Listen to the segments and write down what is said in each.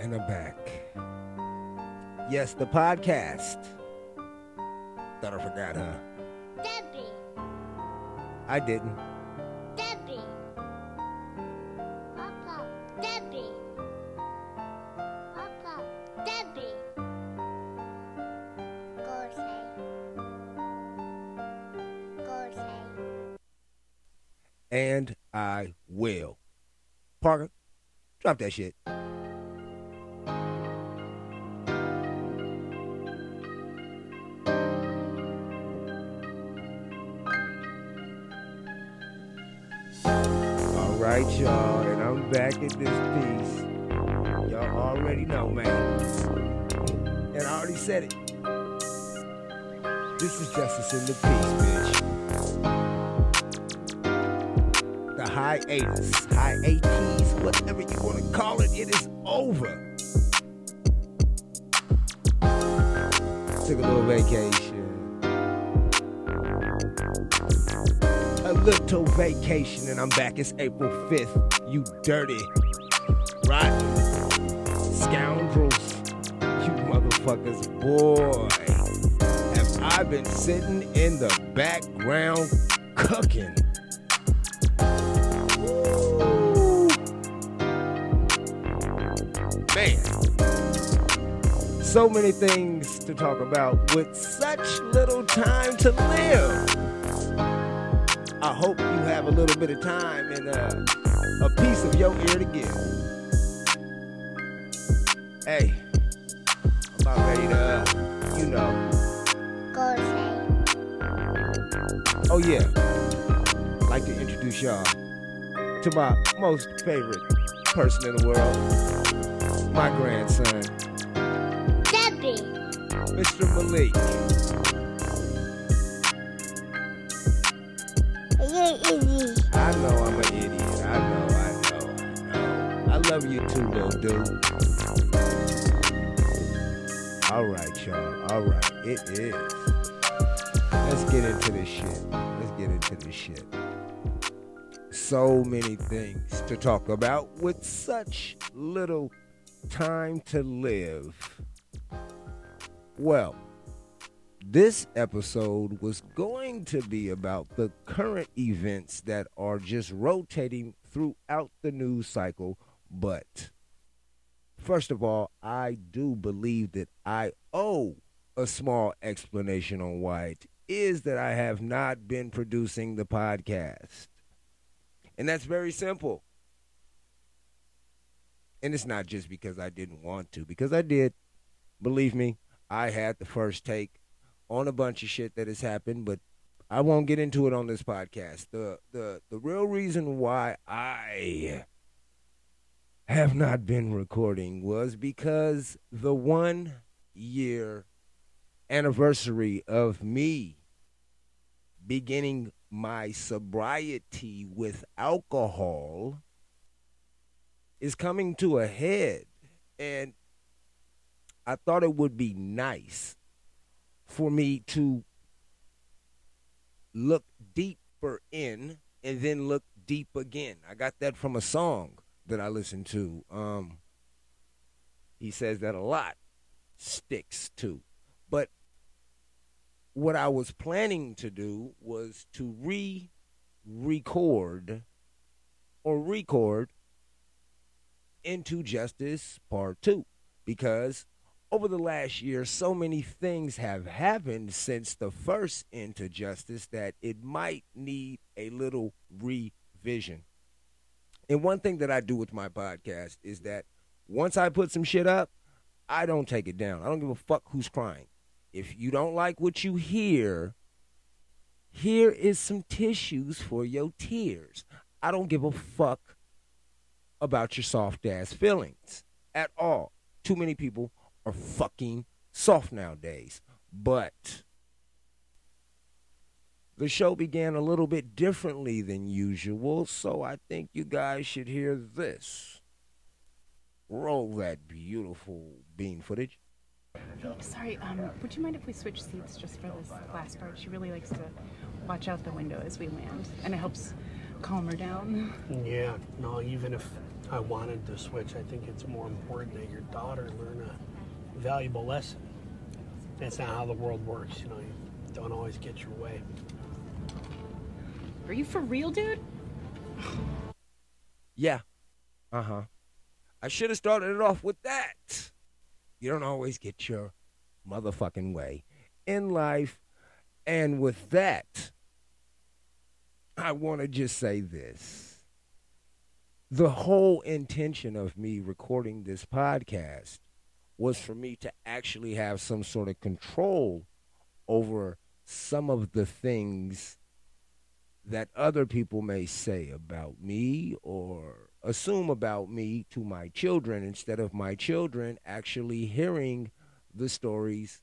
And I'm back. Yes, the podcast. Thought I forgot, huh? Debbie, I didn't. Debbie. Papa, Debbie. Papa, Debbie. Go say. Go say. And I will. Parker, drop that shit. Right, y'all, and I'm back at this piece. Y'all already know, man. And I already said it. This is justice in the piece, bitch. The hiatus, hiatus, whatever you want to call it, it is over. Took a little vacation. Little vacation, and I'm back. It's April 5th. You dirty, rotten scoundrels. You motherfuckers, boy. Have I been sitting in the background cooking? Man. So many things to talk about with such little time to live. I hope you have a little bit of time and uh, a piece of your ear to give. Hey, I'm about ready to, uh, you know. Go say. Oh yeah, I'd like to introduce y'all to my most favorite person in the world, my grandson, Debbie. Mr. Malik. Love you too, little dude. All right, y'all. All right, it is. Let's get into this shit. Let's get into this shit. So many things to talk about with such little time to live. Well, this episode was going to be about the current events that are just rotating throughout the news cycle, but first of all, I do believe that I owe a small explanation on why it is that I have not been producing the podcast. And that's very simple. And it's not just because I didn't want to, because I did. Believe me, I had the first take on a bunch of shit that has happened, but I won't get into it on this podcast. The the the real reason why I have not been recording was because the one year anniversary of me beginning my sobriety with alcohol is coming to a head and I thought it would be nice for me to look deeper in and then look deep again. I got that from a song that I listen to. Um, he says that a lot sticks to. But what I was planning to do was to re record or record into Justice Part 2 because over the last year, so many things have happened since the first Into Justice that it might need a little revision. And one thing that I do with my podcast is that once I put some shit up, I don't take it down. I don't give a fuck who's crying. If you don't like what you hear, here is some tissues for your tears. I don't give a fuck about your soft ass feelings at all. Too many people are fucking soft nowadays. But the show began a little bit differently than usual, so I think you guys should hear this. Roll that beautiful bean footage. Sorry, um, would you mind if we switch seats just for this last part? She really likes to watch out the window as we land, and it helps calm her down. Yeah, no, even if I wanted to switch. I think it's more important that your daughter learn a valuable lesson. That's not how the world works. You know, you don't always get your way. Are you for real, dude? Yeah. Uh huh. I should have started it off with that. You don't always get your motherfucking way in life. And with that, I want to just say this. The whole intention of me recording this podcast was for me to actually have some sort of control over some of the things that other people may say about me or assume about me to my children instead of my children actually hearing the stories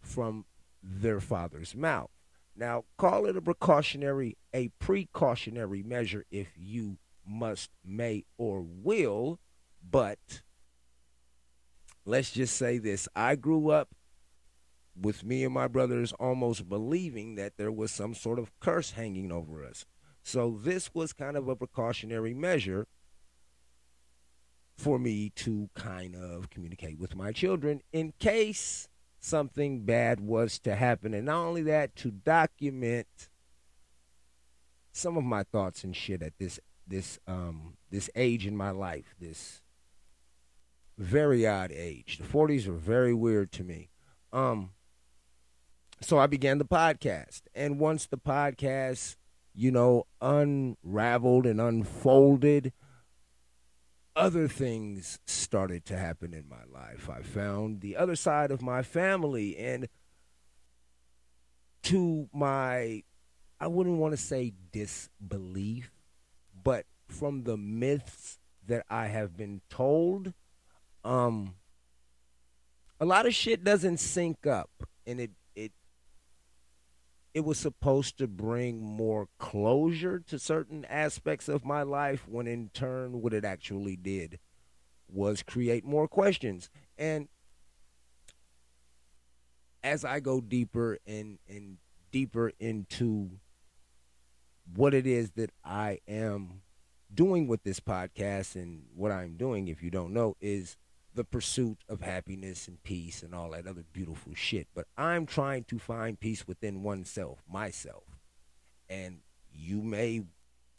from their father's mouth. Now, call it a precautionary, a precautionary measure if you must, may, or will, but let's just say this. I grew up with me and my brothers almost believing that there was some sort of curse hanging over us. So this was kind of a precautionary measure for me to kind of communicate with my children in case something bad was to happen. And not only that, to document some of my thoughts and shit at this this um this age in my life, this very odd age. The 40s were very weird to me. Um so I began the podcast. And once the podcast, you know, unraveled and unfolded, other things started to happen in my life. I found the other side of my family and to my I wouldn't want to say disbelief, but from the myths that I have been told, um a lot of shit doesn't sync up and it it was supposed to bring more closure to certain aspects of my life when in turn what it actually did was create more questions. And as i go deeper and and deeper into what it is that i am doing with this podcast and what i'm doing if you don't know is the pursuit of happiness and peace and all that other beautiful shit. But I'm trying to find peace within oneself, myself. And you may,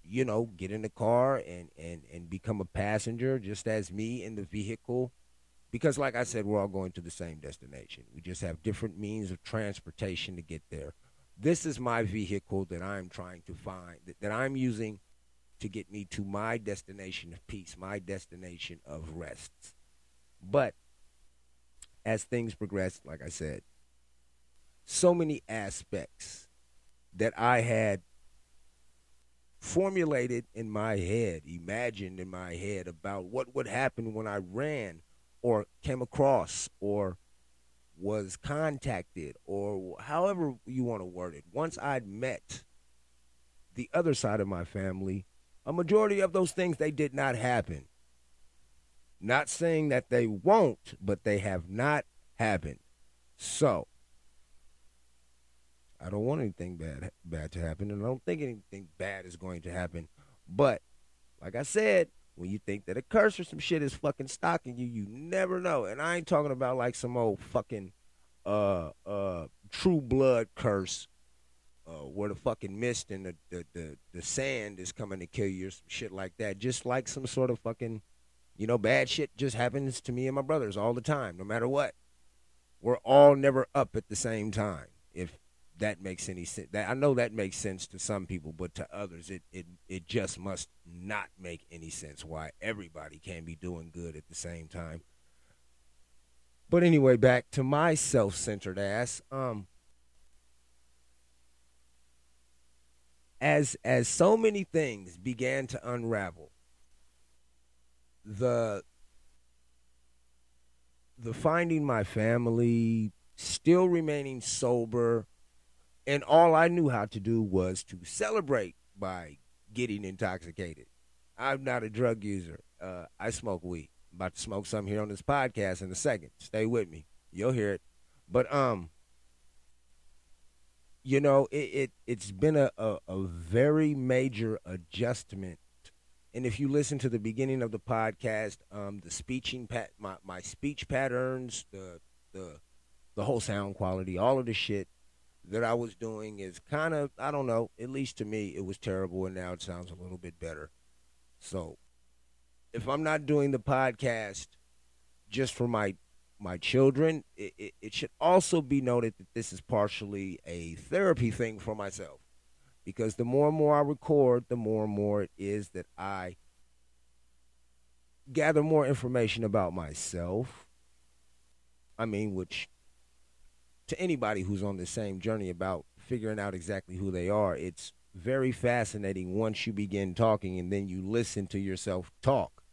you know, get in the car and, and, and become a passenger just as me in the vehicle. Because, like I said, we're all going to the same destination. We just have different means of transportation to get there. This is my vehicle that I'm trying to find, that, that I'm using to get me to my destination of peace, my destination of rest but as things progressed, like I said, so many aspects that I had formulated in my head, imagined in my head about what would happen when I ran or came across or was contacted or however you want to word it. Once I'd met the other side of my family, a majority of those things they did not happen. Not saying that they won't, but they have not happened. So, I don't want anything bad bad to happen, and I don't think anything bad is going to happen. But, like I said, when you think that a curse or some shit is fucking stalking you, you never know. And I ain't talking about like some old fucking uh uh true blood curse uh, where the fucking mist and the, the, the, the sand is coming to kill you or some shit like that. Just like some sort of fucking you know, bad shit just happens to me and my brothers all the time, no matter what. We're all never up at the same time. If that makes any sense. That I know that makes sense to some people, but to others it, it it just must not make any sense why everybody can't be doing good at the same time. But anyway, back to my self-centered ass. Um as as so many things began to unravel the the finding my family, still remaining sober, and all I knew how to do was to celebrate by getting intoxicated. I'm not a drug user. Uh, I smoke weed. I'm about to smoke some here on this podcast in a second. Stay with me. You'll hear it. But um, you know, it, it it's been a, a, a very major adjustment And if you listen to the beginning of the podcast, um, the speeching pat my, my speech patterns, the the the whole sound quality, all of the shit that I was doing is kind of I don't know. At least to me, it was terrible, and now it sounds a little bit better. So, if I'm not doing the podcast just for my my children, it, it, it should also be noted that this is partially a therapy thing for myself. Because the more and more I record, the more and more it is that I gather more information about myself. I mean, which to anybody who's on the same journey about figuring out exactly who they are, it's very fascinating once you begin talking and then you listen to yourself talk.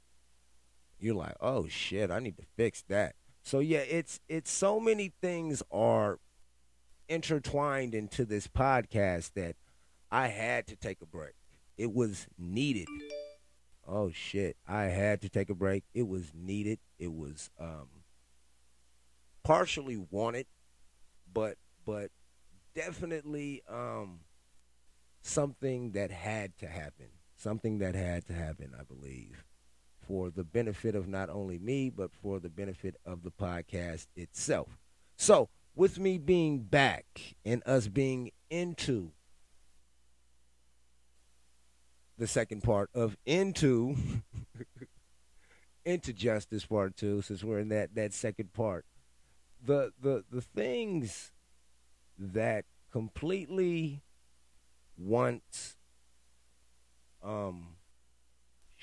You're like, oh shit, I need to fix that. So yeah, it's it's so many things are intertwined into this podcast that I had to take a break. It was needed. Oh shit, I had to take a break. It was needed. It was um partially wanted, but but definitely um something that had to happen. Something that had to happen, I believe for the benefit of not only me, but for the benefit of the podcast itself. So, with me being back and us being into the second part of into into justice part two since we're in that that second part the the the things that completely once um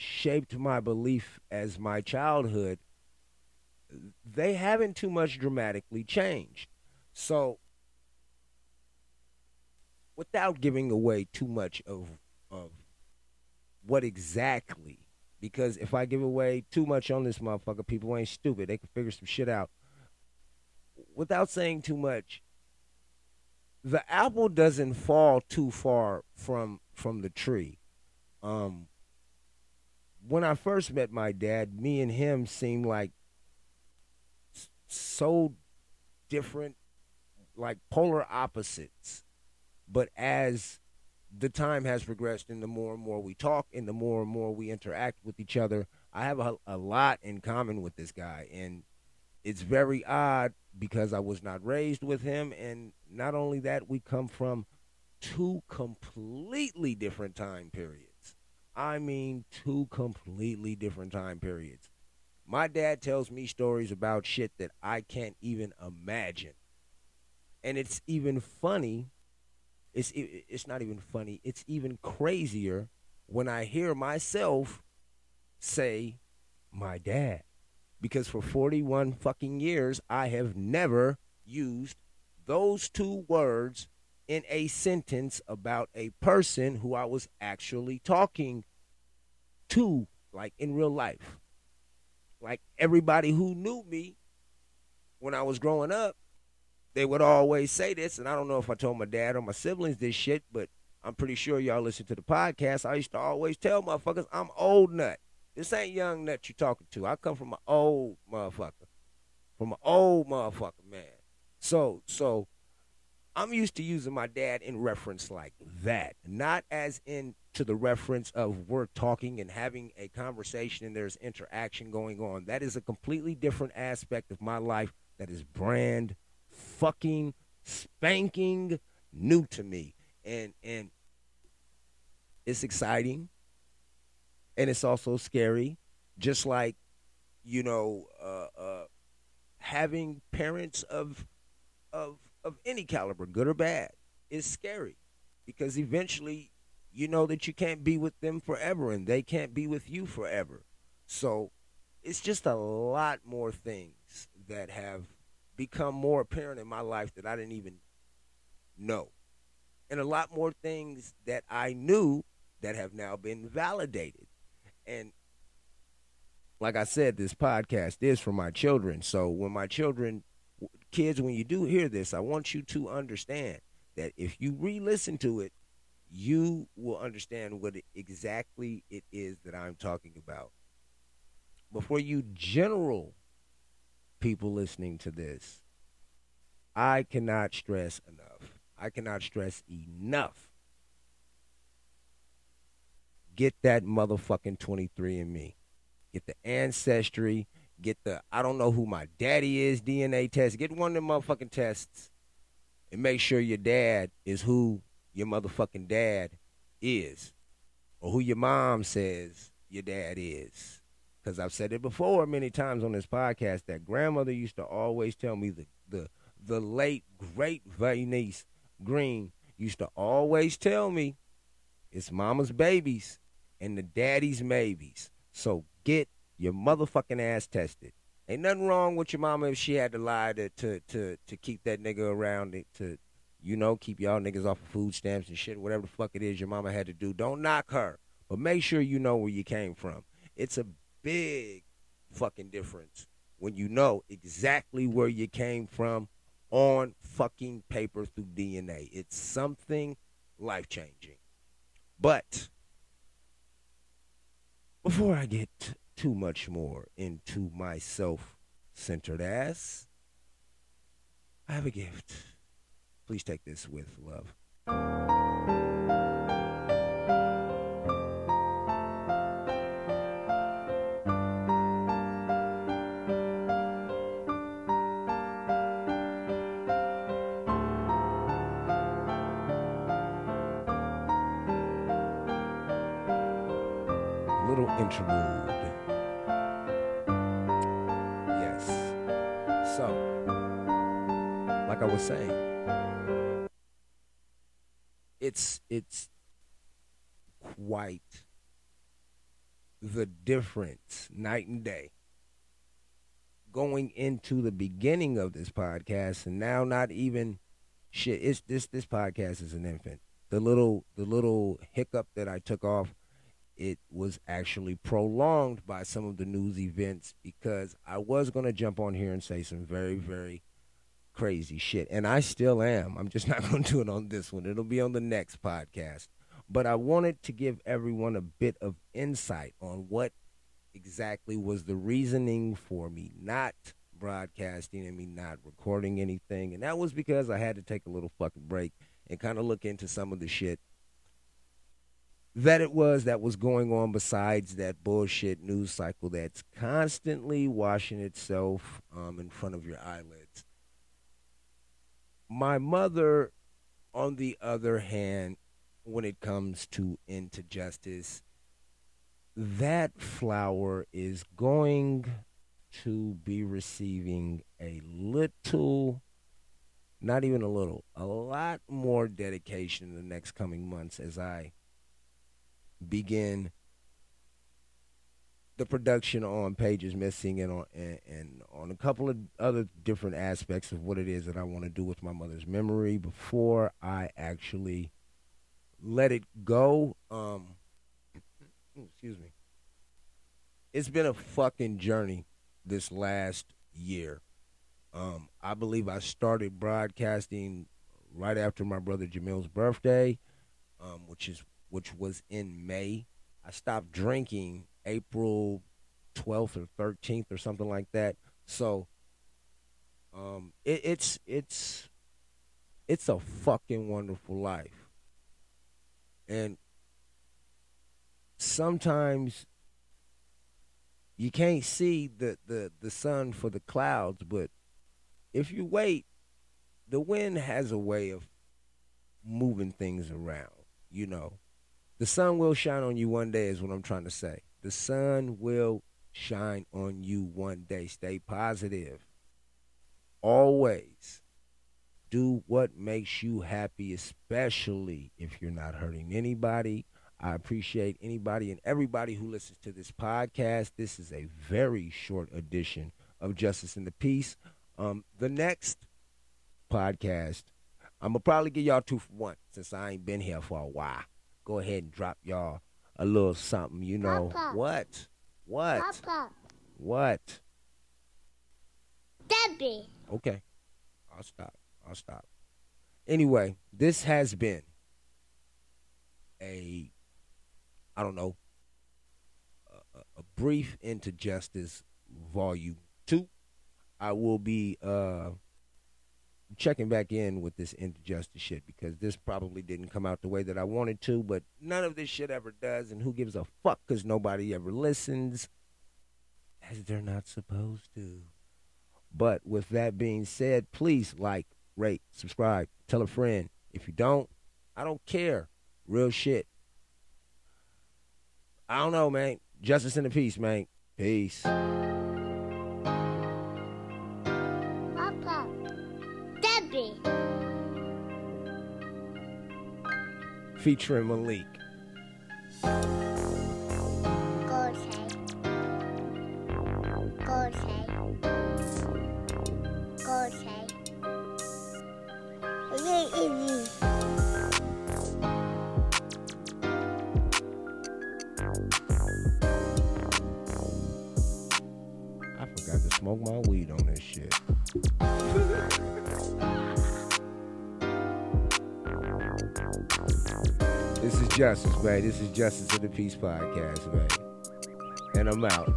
shaped my belief as my childhood, they haven't too much dramatically changed. So, without giving away too much of of what exactly, because if I give away too much on this motherfucker, people ain't stupid. They can figure some shit out. Without saying too much, the apple doesn't fall too far from from the tree. Um, when I first met my dad, me and him seemed like so different, like polar opposites. But as the time has progressed and the more and more we talk and the more and more we interact with each other, I have a, a lot in common with this guy. And it's very odd because I was not raised with him. And not only that, we come from two completely different time periods. I mean, two completely different time periods. My dad tells me stories about shit that I can't even imagine. And it's even funny. It's it's not even funny. It's even crazier when I hear myself say my dad. Because for 41 fucking years I have never used those two words in a sentence about a person who I was actually talking to, like in real life. Like everybody who knew me when I was growing up, they would always say this, and I don't know if I told my dad or my siblings this shit, but I'm pretty sure y'all listen to the podcast. I used to always tell motherfuckers, I'm old nut. This ain't young nut you're talking to. I come from an old motherfucker. From an old motherfucker, man. So, so I'm used to using my dad in reference like that, not as in to the reference of we're talking and having a conversation and there's interaction going on. That is a completely different aspect of my life that is brand fucking spanking new to me. And and it's exciting and it's also scary just like you know uh, uh, having parents of of of any caliber, good or bad, is scary because eventually you know that you can't be with them forever and they can't be with you forever. So it's just a lot more things that have become more apparent in my life that I didn't even know. And a lot more things that I knew that have now been validated. And like I said, this podcast is for my children. So when my children kids, when you do hear this, I want you to understand that if you re listen to it, you will understand what exactly it is that I'm talking about. But for you general people listening to this, I cannot stress enough. I cannot stress enough get that motherfucking 23andMe. Get the ancestry. Get the I don't know who my daddy is DNA test. Get one of them motherfucking tests and make sure your dad is who your motherfucking dad is or who your mom says your dad is. Because I've said it before many times on this podcast that grandmother used to always tell me the, the, the late, great Venice Green used to always tell me it's mama's babies and the daddy's maybes. So get your motherfucking ass tested. Ain't nothing wrong with your mama if she had to lie to to to, to keep that nigga around it to you know, keep y'all niggas off of food stamps and shit, whatever the fuck it is your mama had to do. Don't knock her. But make sure you know where you came from. It's a big fucking difference when you know exactly where you came from on fucking paper through DNA. It's something life changing. But before I get too much more into my self centered ass, I have a gift. Please take this with love. Interlude. Yes. So, like I was saying, it's it's quite the difference night and day going into the beginning of this podcast and now not even shit it's this this podcast is an infant the little the little hiccup that i took off it was actually prolonged by some of the news events because i was going to jump on here and say some very very crazy shit. And I still am. I'm just not going to do it on this one. It'll be on the next podcast. But I wanted to give everyone a bit of insight on what exactly was the reasoning for me not broadcasting and me not recording anything. And that was because I had to take a little fucking break and kind of look into some of the shit that it was that was going on besides that bullshit news cycle that's constantly washing itself um, in front of your eyelids. My mother, on the other hand, when it comes to into justice, that flower is going to be receiving a little, not even a little, a lot more dedication in the next coming months as I begin the production on pages missing and on and, and on a couple of other different aspects of what it is that I want to do with my mother's memory before I actually let it go. Um, excuse me. It's been a fucking journey this last year. Um, I believe I started broadcasting right after my brother Jamil's birthday, um, which is which was in May. I stopped drinking April 12th or 13th or something like that. So um, it, it's it's it's a fucking wonderful life. And sometimes you can't see the, the, the sun for the clouds, but if you wait, the wind has a way of moving things around, you know. The sun will shine on you one day, is what I'm trying to say. The sun will shine on you one day. Stay positive. Always do what makes you happy, especially if you're not hurting anybody. I appreciate anybody and everybody who listens to this podcast. This is a very short edition of Justice and the Peace. Um, the next podcast, I'm gonna probably give y'all two for one since I ain't been here for a while. Go ahead and drop y'all a little something, you know. Papa. What? What? Papa, What? Debbie. Okay. I'll stop. I'll stop. Anyway, this has been a, I don't know, a, a- a brief into justice volume two. I will be uh checking back in with this injustice shit because this probably didn't come out the way that I wanted to, but none of this shit ever does, and who gives a fuck because nobody ever listens as they're not supposed to. But with that being said, please like, rate, subscribe, tell a friend. If you don't, I don't care. Real shit. I don't know, man. Justice and the peace, man. Peace. Featuring Malik. Justice, man. This is Justice of the Peace podcast, man. And I'm out.